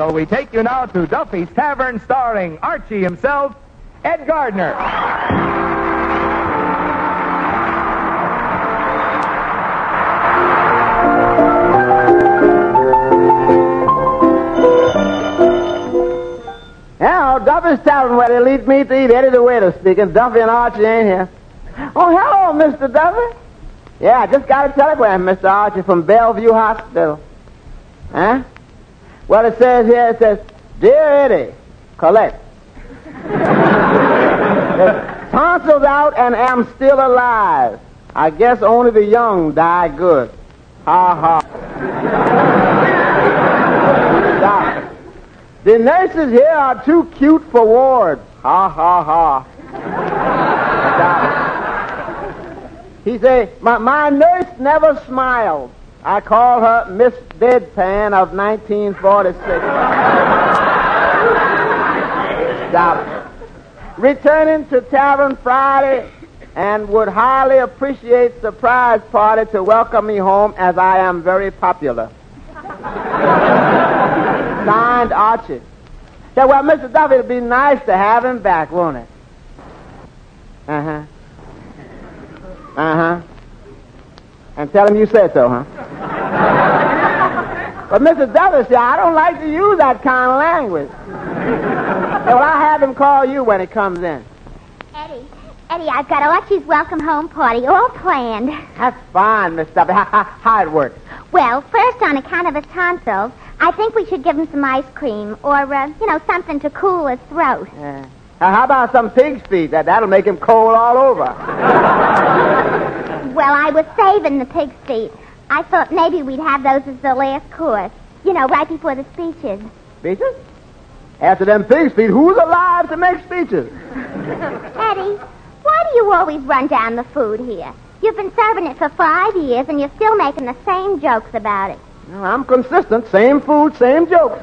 So we take you now to Duffy's Tavern starring Archie himself, Ed Gardner. Now, Duffy's Tavern where they lead me to eat. Eddie the waiter speaking. Duffy and Archie ain't here. Oh, hello, Mr. Duffy. Yeah, I just got a telegram, Mr. Archie, from Bellevue Hospital. Huh? Well, it says here, it says, Dear Eddie, collect. Tonsils out and am still alive. I guess only the young die good. Ha ha. The nurses here are too cute for wards. Ha ha ha. He say, my, my nurse never smiled. I call her Miss Deadpan of 1946. Stop. Returning to Tavern Friday and would highly appreciate surprise party to welcome me home as I am very popular. Signed Archie. Yeah, well, Mr. Duffy, it'd be nice to have him back, won't it? Uh-huh. Uh-huh. And tell him you said so, huh? but Mr. Duffy, see, I don't like to use that kind of language. well, I'll have him call you when he comes in. Eddie, Eddie, I've got Archie's welcome home party all planned. That's fine, Miss Duffy. How, how, how it works? Well, first, on account of his tonsils, I think we should give him some ice cream or, uh, you know, something to cool his throat. Yeah. Now, how about some pig's feet? That, that'll make him cold all over. Well, I was saving the pig's feet. I thought maybe we'd have those as the last course. You know, right before the speeches. Speeches? After them pig's feet, who's alive to make speeches? Eddie, why do you always run down the food here? You've been serving it for five years and you're still making the same jokes about it. Well, I'm consistent. Same food, same jokes.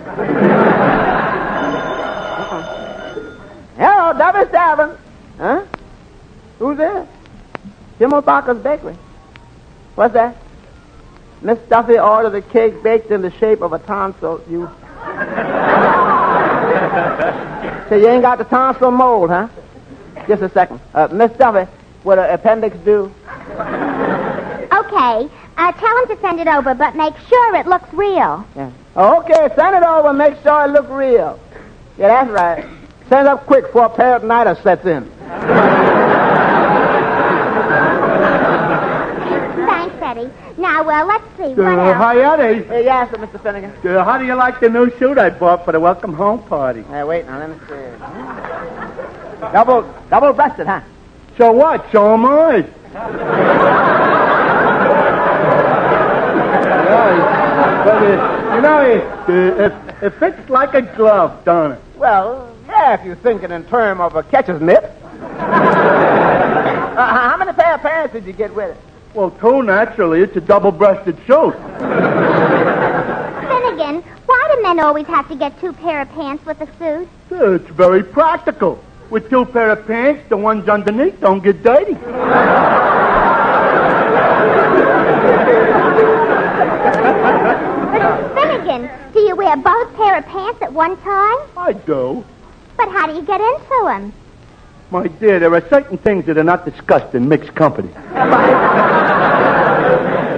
Hello, Duffy Tavern. Huh? Who's there? Himmelbacher's Bakery. What's that? Miss Duffy ordered a cake baked in the shape of a tonsil. You. so you ain't got the tonsil mold, huh? Just a second. Uh, Miss Duffy, would an appendix do? Okay, uh, tell him to send it over, but make sure it looks real. Yeah. Okay, send it over. Make sure it looks real. Yeah, that's right. Send it up quick before peritonitis sets in. Thanks, Eddie. Now, well, let's see. What Uh, else? hi, Eddie. Hey, yes, sir, Mr. Finnegan. Uh, how do you like the new suit I bought for the welcome home party? Hey, wait now, let me see. Double, double breasted, huh? So what? So am I. Yeah, but, uh, you know, it, uh, it, it fits like a glove, don't it? Well, yeah, if you're thinking in terms of a catcher's mitt. uh, how many pair of pants did you get with it? Well, too naturally, it's a double-breasted suit. Finnegan, why do men always have to get two pair of pants with a suit? It's very practical. With two pair of pants, the ones underneath don't get dirty. But Finnegan, do you wear both pair of pants at one time? I do. But how do you get into them? My dear, there are certain things that are not discussed in mixed company.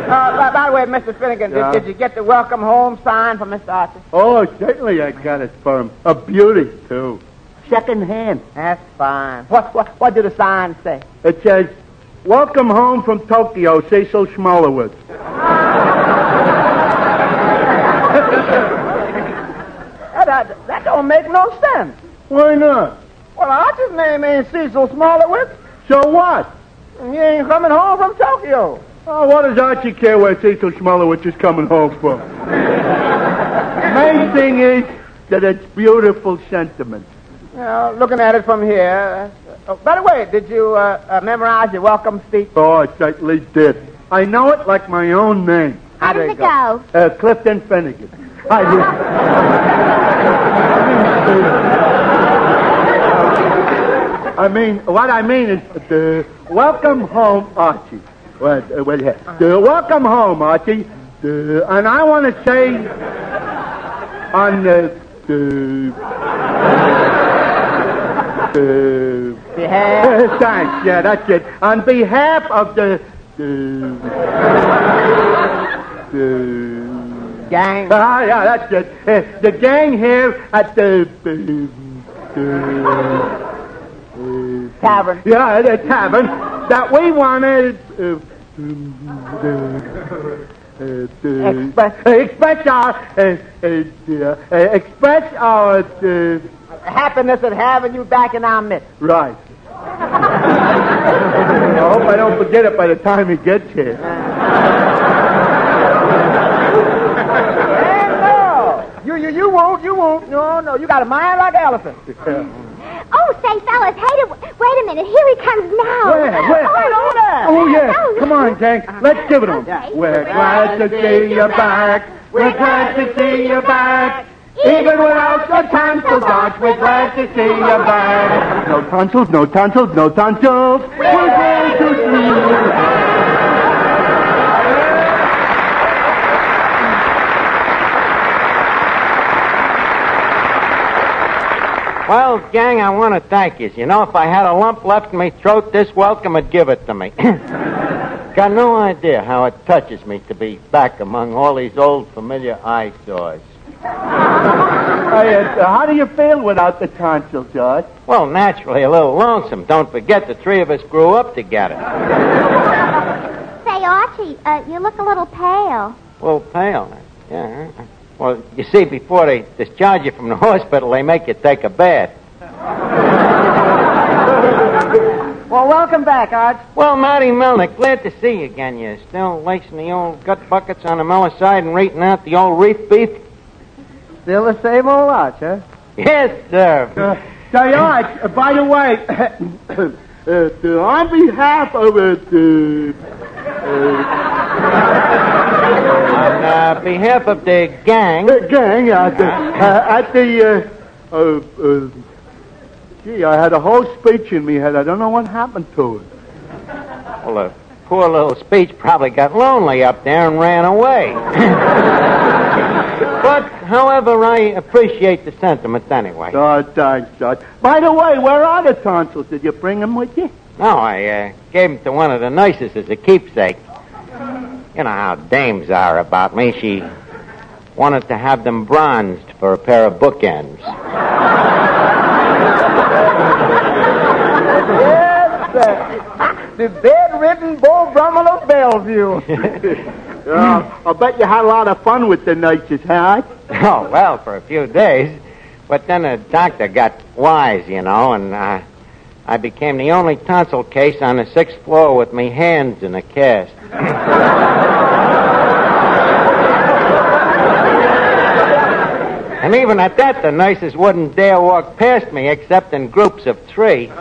Uh, by, by the way, Mr. Finnegan, Yeah? did, did you get the welcome home sign from Mr. Archie? Oh, certainly I got it for him. A beauty, too. Second hand. That's fine. What, what, what did the sign say? It says, Welcome home from Tokyo, Cecil Schmolowitz. That, that, that don't make no sense. Why not? Well, Archie's name ain't Cecil Schmolowitz. So what? and He ain't coming home from Tokyo. Oh, what does Archie care where Cecil Schmolowitz is coming home from? Main thing is that it's beautiful sentiment. You know, looking at it from here. Uh, oh, by the way, did you uh, uh, memorize your welcome speech? Oh, I certainly did. I know it like my own name. How did does it it go? Uh, Clifton Finnegan. I I mean, what I mean is the welcome home, Archie. Well, uh, well, yeah. The welcome home, Archie. The, and I want to say on uh, the, the, Behalf. uh, thanks, yeah, that's it. On behalf of the, the, the, Gang. ah, yeah, that's it. Uh, the gang here at the, uh, uh, Tavern. yeah, the tavern that we wanted uh, uh, uh, uh, Express. uh, express our uh, uh, uh, express our uh, Happiness at having you back in our midst. right. I hope I don't forget it by the time he gets here. And no. You, you, you won't, you won't. No, no. You got a mind like an elephant. Oh, say, fellas, hey, wait a minute. Here he comes now. Where? Where? Oh, oh there. Oh, oh yeah, come on, gang. Let's give it it 'em. Okay. We're glad to see you back. We're glad to see you back. Even without the tonsils, Arch, we're glad to see you back. No tonsils, no tonsils, no tonsils. We're glad to see you back. Well, gang, I want to thank you. You know, if I had a lump left in my throat, this welcome would give it to me. Got no idea how it touches me to be back among all these old familiar eyesores. Hey, uh, how do you feel without the tonsils, George? Well, naturally, a little lonesome. Don't forget, the three of us grew up together. Say, Archie, uh, you look a little pale. A little pale. Yeah. Well, you see, before they discharge you from the hospital, they make you take a bath. Well, welcome back, Arch. Well, Matty Malneck, glad to see you again. You still lacing the old gut buckets on the Miller side and rating out the old reef beef? Still the same old Arch, huh? Yes, sir. Uh, say, Arch, uh, by the way, uh, uh, on behalf of uh, the, On uh, behalf of the gang, the gang at the, uh, at the uh, uh, gee, I had a whole speech in me head. I don't know what happened to it. well, the poor little speech probably got lonely up there and ran away. but, however, I appreciate the sentiments anyway. Oh, thanks, George. By the way, where are the tonsils? Did you bring them with you? No, I uh, gave them to one of the nurses as a keepsake. You know how dames are about me. She wanted to have them bronzed for a pair of bookends. Yes, sir. The bedridden Beau Brummel of Bellevue. Uh, I bet you had a lot of fun with the nurses, huh? Oh, well, for a few days. But then the doctor got wise, you know, and uh, I became the only tonsil case on the sixth floor with me hands in a cast. and even at that, the nurses wouldn't dare walk past me except in groups of three.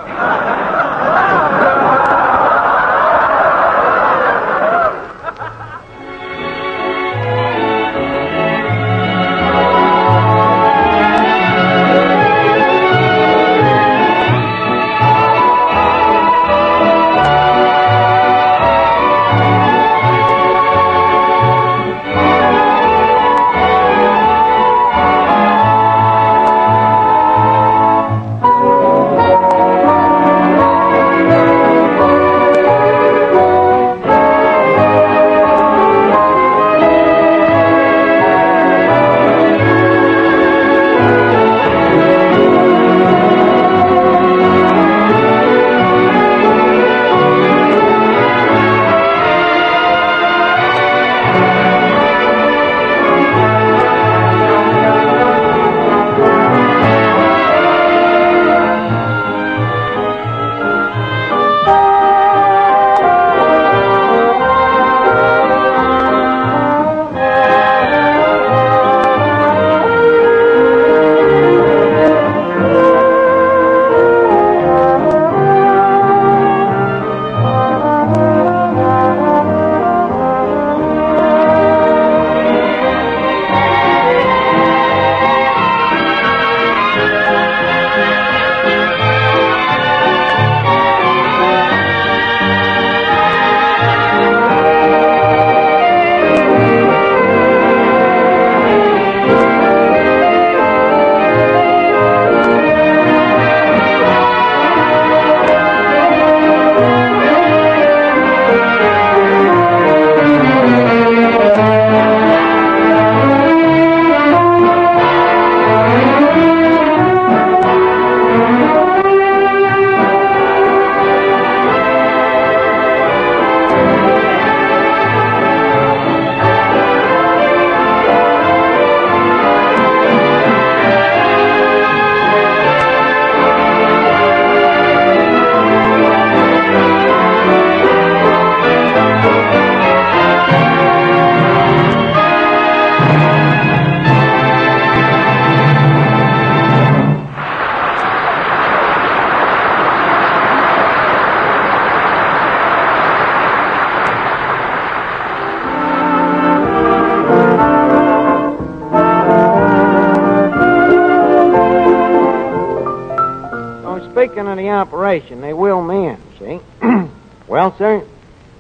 Sir,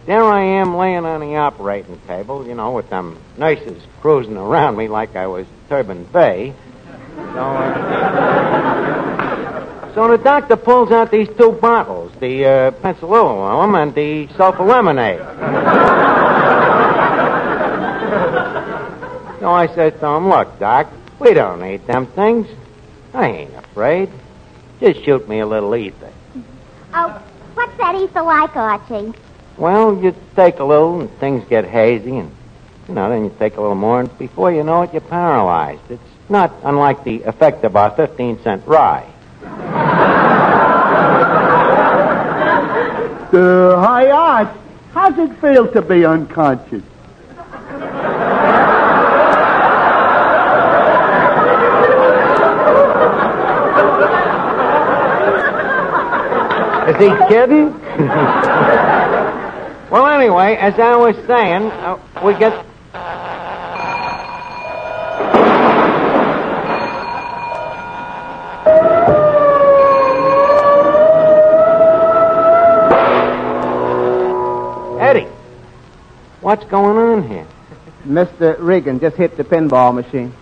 there I am laying on the operating table, you know, with them nurses cruising around me like I was Turban Bay. So, uh, so the doctor pulls out these two bottles, the uh, penicillin and the sulfur lemonade. so I said to him, look, Doc, we don't need them things. I ain't afraid. Just shoot me a little ether. Oh, what's that ether like, Archie? Well, you take a little and things get hazy, and, you know, then you take a little more, and before you know it, you're paralyzed. It's not unlike the effect of our 15 cent rye. Uh, hi, Art. How's it feel to be unconscious? Is he kidding? well, anyway, as I was saying, uh, we get. Eddie, what's going on here? Mr. Regan just hit the pinball machine.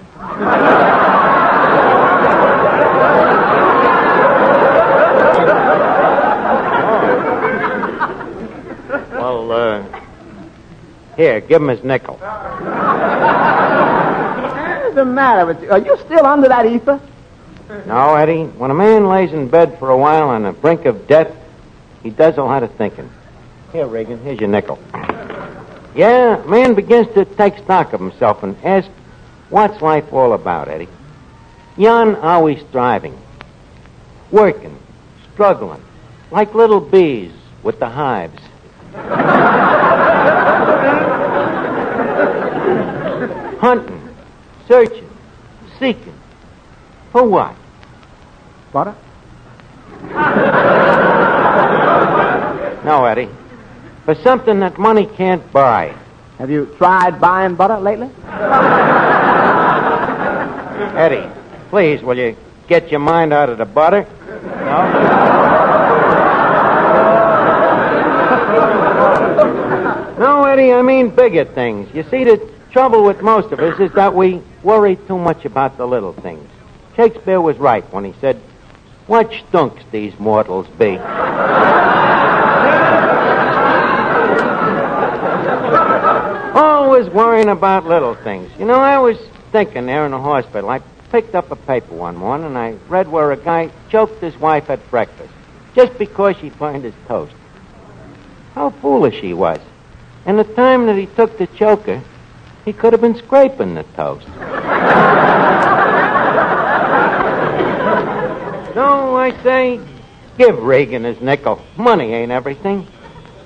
Well, uh, here, give him his nickel. What's the matter with you? Are you still under that ether? No, Eddie, when a man lays in bed for a while on the brink of death, he does a lot of thinking. Here, Reagan, here's your nickel. Yeah, man begins to take stock of himself and ask, what's life all about, Eddie? Yon always striving, working, struggling, like little bees with the hives. Hunting, searching, seeking. For what? Butter? No, Eddie. For something that money can't buy. Have you tried buying butter lately? Eddie, please, will you get your mind out of the butter? No? Eddie, I mean bigger things. You see, the trouble with most of us is that we worry too much about the little things. Shakespeare was right when he said, What stunks these mortals be? Always worrying about little things. You know, I was thinking there in the hospital. I picked up a paper one morning and I read where a guy choked his wife at breakfast just because she burned his toast. How foolish he was. And the time that he took the choker, he could have been scraping the toast. so I say, give Reagan his nickel. Money ain't everything.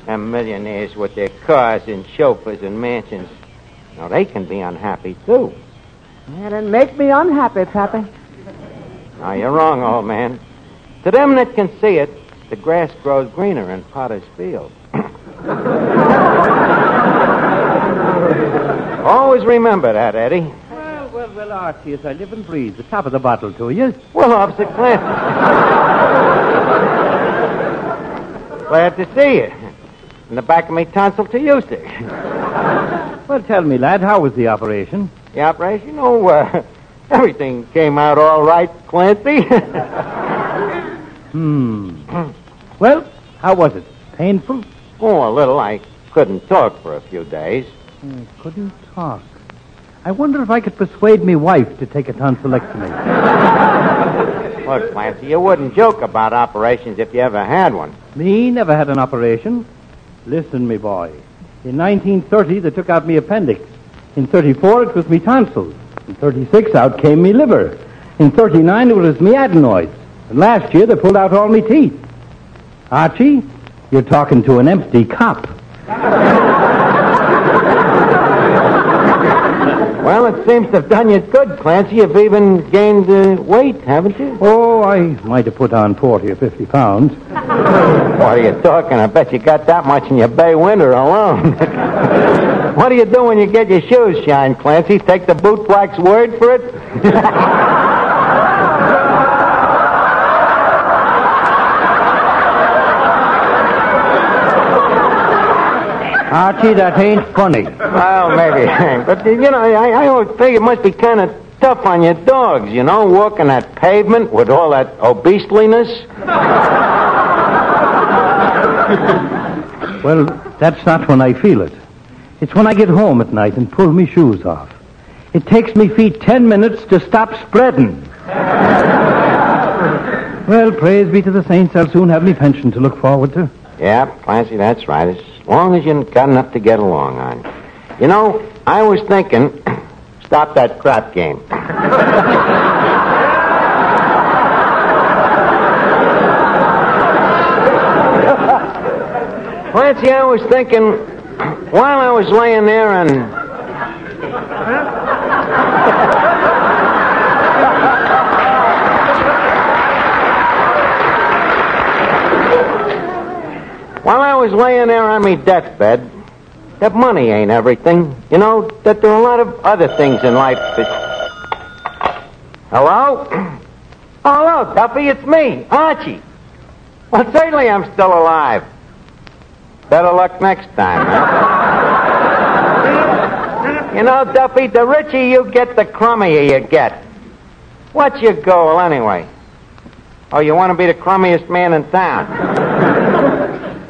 And millionaires with their cars and chauffeurs and mansions. Now, they can be unhappy, too. Yeah, then make me unhappy, Pappy. Now, you're wrong, old man. To them that can see it, the grass grows greener in Potter's Field. Always remember that, Eddie. Well, well, well, Archie, as I live and breathe, the top of the bottle to you. Well, Officer Clancy. Glad to see you. In the back of me tonsil to you, sir. Well, tell me, lad, how was the operation? The operation? Oh, uh, everything came out all right, Clancy. Hmm. well, how was it? Painful? oh, a little. I couldn't talk for a few days. I couldn't talk. I wonder if I could persuade me wife to take a tonsillectomy. Look, Clancy, you wouldn't joke about operations if you ever had one. Me never had an operation. Listen, me boy. In 1930, they took out me appendix. In 34, it was me tonsils. In 36, out came me liver. In 39, it was me adenoids. And last year, they pulled out all me teeth. Archie, you're talking to an empty cup. Well, it seems to have done you good, Clancy. You've even gained uh, weight, haven't you? Oh, I might have put on 40 or 50 pounds. What are you talking? I bet you got that much in your bay winter alone. what do you do when you get your shoes shined, Clancy? Take the bootblack's word for it? Archie, that ain't funny. Well, maybe ain't. But, you know, I, I always think it must be kind of tough on your dogs, you know, walking that pavement with all that obeseliness. Well, that's not when I feel it. It's when I get home at night and pull me shoes off. It takes me feet ten minutes to stop spreading. well, praise be to the saints, I'll soon have me pension to look forward to. Yeah, Clancy, that's right. As long as you've got enough to get along on. You know, I was thinking, stop that crap game. Clancy, I was thinking, while I was laying there and. was laying there on my deathbed, that money ain't everything. You know, that there are a lot of other things in life that. Hello? Oh, hello, Duffy, it's me, Archie. Well, certainly I'm still alive. Better luck next time, huh? you know, Duffy, the richer you get, the crummier you get. What's your goal, anyway? Oh, you want to be the crummiest man in town?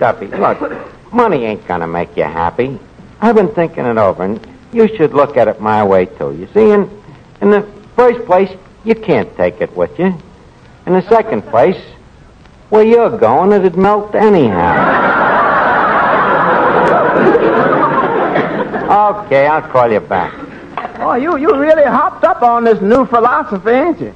Duffy, look, money ain't gonna make you happy. I've been thinking it over, and you should look at it my way, too. You see, in, in the first place, you can't take it with you. In the second place, where you're going, it'd melt anyhow. okay, I'll call you back. Oh, you, you really hopped up on this new philosophy, ain't you?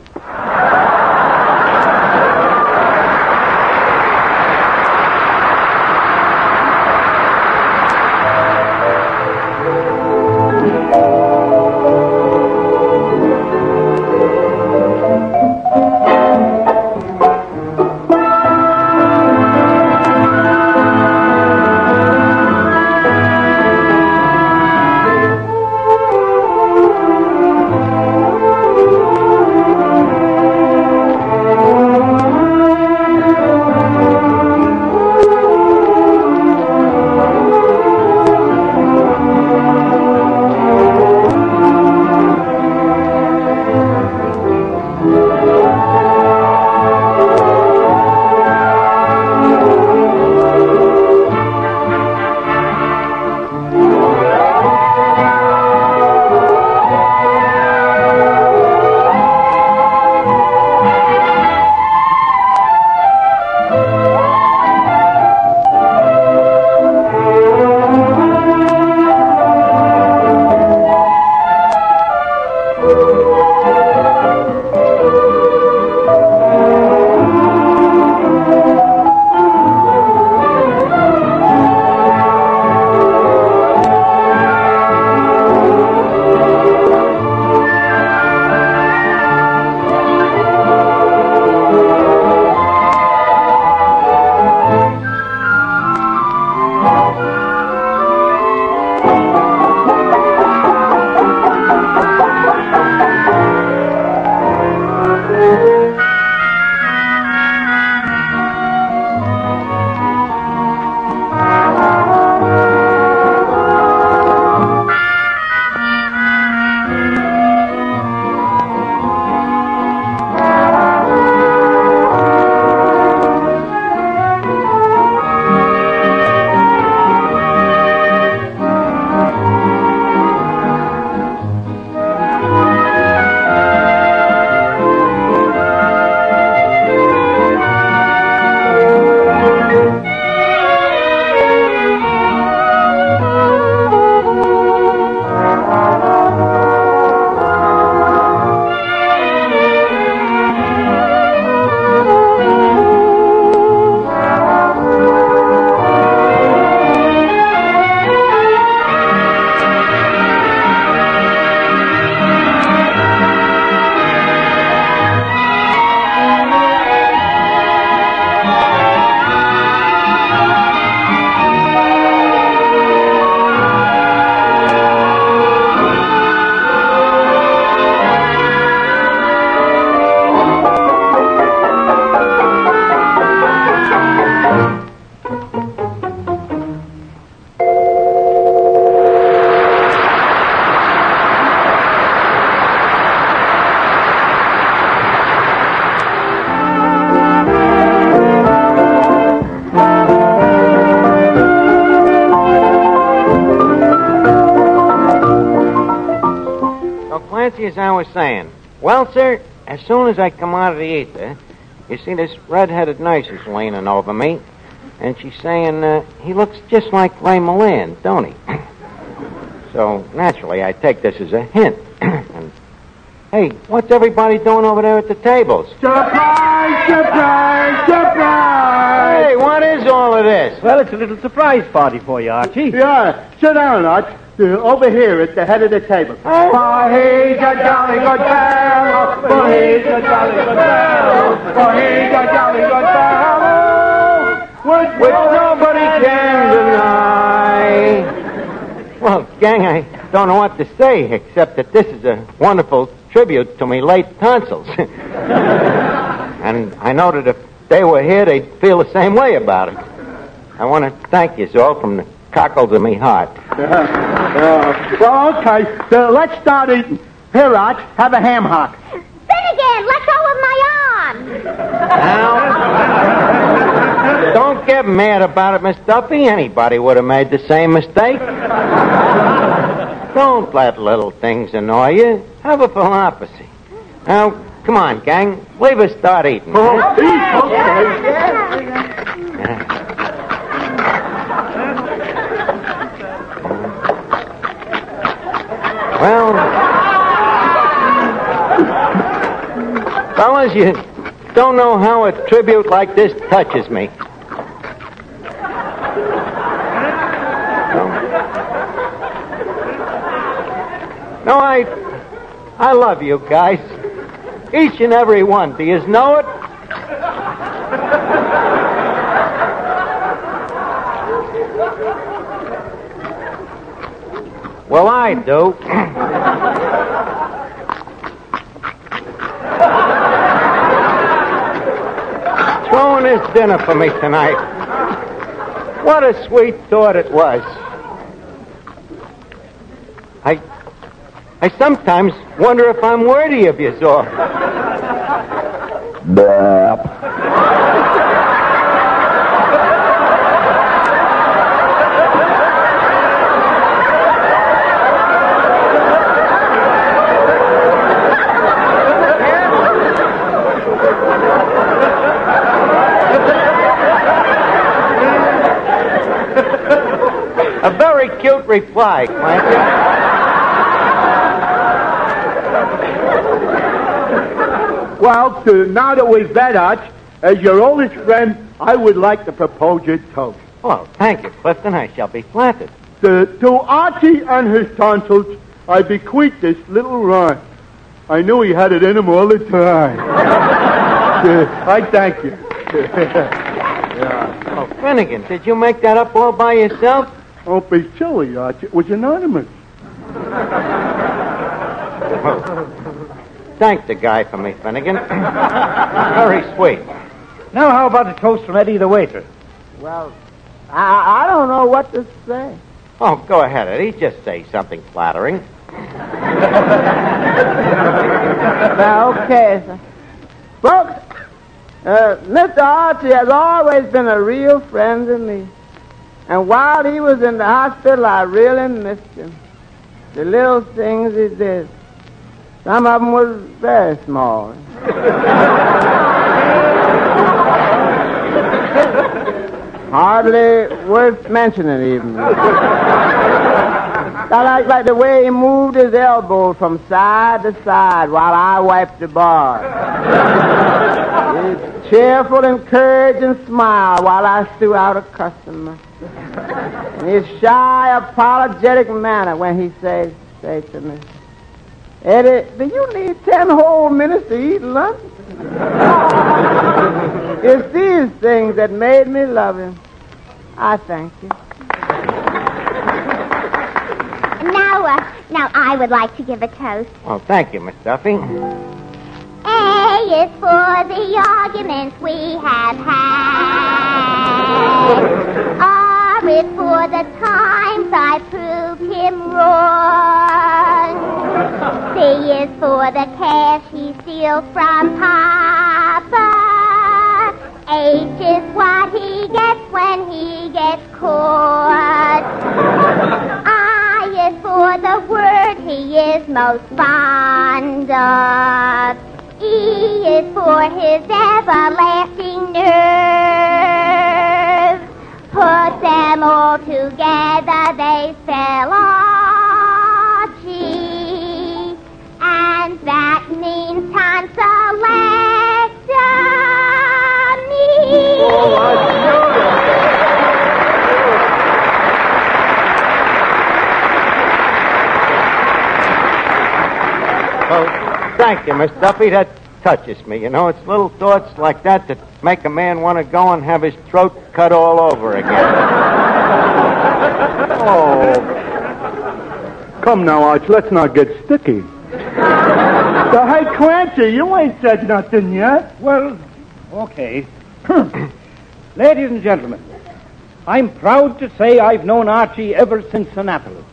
I was saying. Well, sir, as soon as I come out of the ether, you see this red-headed nurse is leaning over me, and she's saying, uh, he looks just like Ray Milland, don't he? so, naturally, I take this as a hint. and, hey, what's everybody doing over there at the tables? Surprise, surprise, surprise! Hey, what is all of this? Well, it's a little surprise party for you, Archie. Yeah, sit down, Arch. Uh, over here at the head of the table. For he's a jolly good fellow, for he's a jolly good fellow, for he's a jolly good fellow, which, Which nobody can deny. Well, gang, I don't know what to say, except that this is a wonderful tribute to me late tonsils. and I know that if they were here, they'd feel the same way about it. I want to thank you all from the cockles of me heart. Uh, well, okay, so let's start eating. Here, Arch, have a ham hock. Finnegan, let go of my arm. Now, don't get mad about it, Miss Duffy. Anybody would have made the same mistake. don't let little things annoy you. Have a philosophy. Now, come on, gang. Leave us start eating. Oh, eat, okay. Well, fellas, you don't know how a tribute like this touches me. No, I, I love you guys, each and every one. Do you know it? Well, I do. Throwing this dinner for me tonight. What a sweet thought it was. I, I sometimes wonder if I'm worthy of you, all. A very cute reply, Clancy. Well, uh, now that we've met, Arch, as your oldest friend, I would like to propose a toast. Oh, thank you, Clifton. I shall be flattered. Uh, to Archie and his tonsils, I bequeath this little rhyme. I knew he had it in him all the time. Uh, I thank you. Oh, Finnegan, did you make that up all by yourself? Don't be silly, Archie. It was anonymous. Thank the guy for me, Finnegan. Very sweet. Now, how about a toast from Eddie the waiter? Well, I, I don't know what to say. Oh, go ahead, Eddie. Just say something flattering. Well, okay, sir. Folks, uh, Mr. Archie has always been a real friend to me. And while he was in the hospital, I really missed him. The little things he did. Some of them was very small. Hardly worth mentioning, even. I like, like the way he moved his elbow from side to side while I wiped the bar. His cheerful, encouraging smile while I threw out a customer. And his shy, apologetic manner when he says, say to me, Eddie, do you need ten whole minutes to eat lunch? it's these things that made me love him. I thank you. Now, uh, now I would like to give a toast. Well, thank you, Miss Duffy. A is for the arguments we have had. Oh, R is for the times I proved him wrong. C is for the cash he steals from Papa. H is what he gets when he gets caught. I is for the word he is most fond of. E is for his everlasting nerve. Put them all together, they spell Archie. And that means. Well, thank you, Miss Duffy. That touches me. You know, it's little thoughts like that that make a man want to go and have his throat cut all over again. Oh. Come now, Arch, let's not get sticky. so, hey, Clancy, you ain't said nothing yet. Well, okay. Ladies and gentlemen, I'm proud to say I've known Archie ever since Annapolis.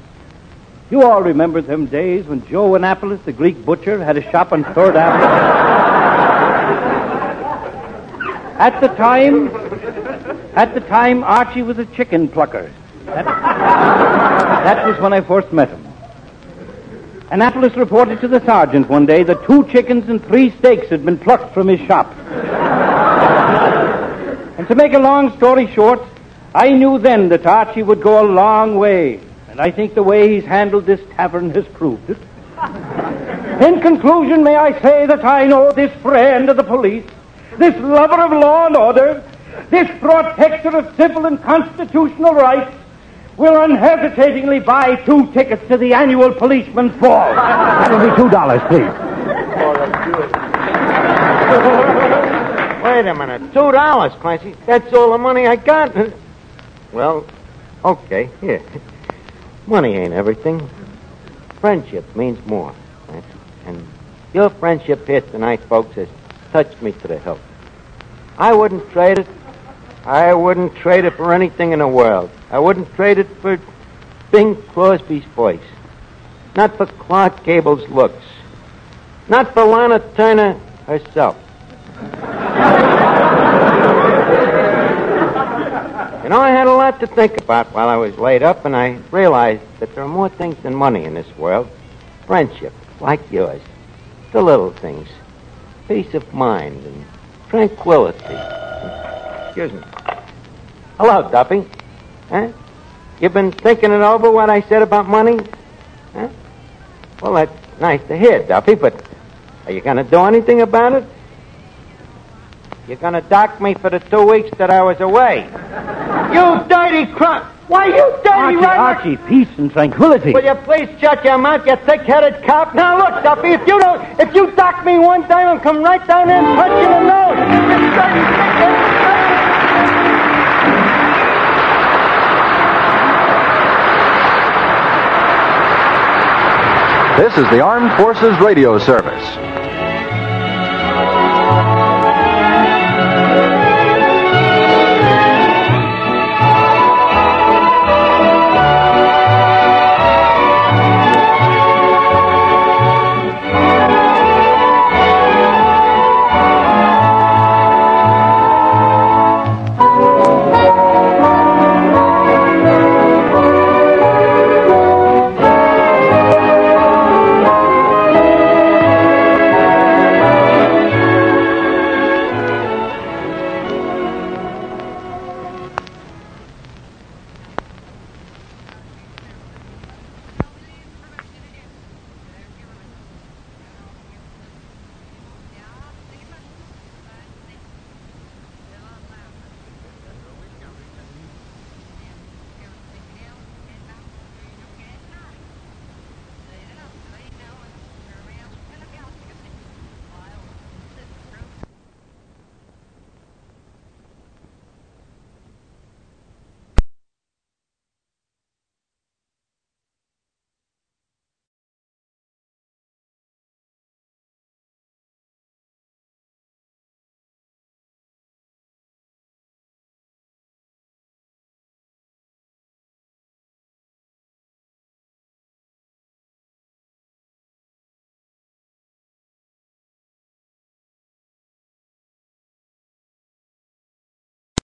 You all remember them days when Joe Annapolis, the Greek butcher, had a shop on Third Avenue? At the time, at the time, Archie was a chicken plucker. That, that was when I first met him. Annapolis reported to the sergeant one day that two chickens and three steaks had been plucked from his shop. and to make a long story short, I knew then that Archie would go a long way, and I think the way he's handled this tavern has proved it. In conclusion, may I say that I know this friend of the police, this lover of law and order, this protector of civil and constitutional rights, will unhesitatingly buy two tickets to the annual policeman's ball. That'll be two dollars, please. Wait a minute. Two dollars, Clancy. That's all the money I got. Well, okay, here. Money ain't everything. Friendship means more. And your friendship here tonight, folks, has touched me to the hilt. I wouldn't trade it. I wouldn't trade it for anything in the world. I wouldn't trade it for Bing Crosby's voice. Not for Clark Gable's looks. Not for Lana Turner herself. You know, I had a lot to think about while I was laid up, and I realized that there are more things than money in this world. Friendship, like yours. The little things. Peace of mind and tranquility. Excuse me. Hello, Duffy. Huh? You've been thinking it over what I said about money? Huh? Well, that's nice to hear, Duffy, but are you going to do anything about it? You're going to dock me for the two weeks that I was away. You dirty crump! Why, you dirty Archie, rotten- Archie, peace and tranquility. Will you please shut your mouth, you thick-headed cop? Now look, Duffy, if you don't, if you dock me one time, I'll come right down there and punch you in the nose. You dirty thick-headed This is the Armed Forces Radio Service.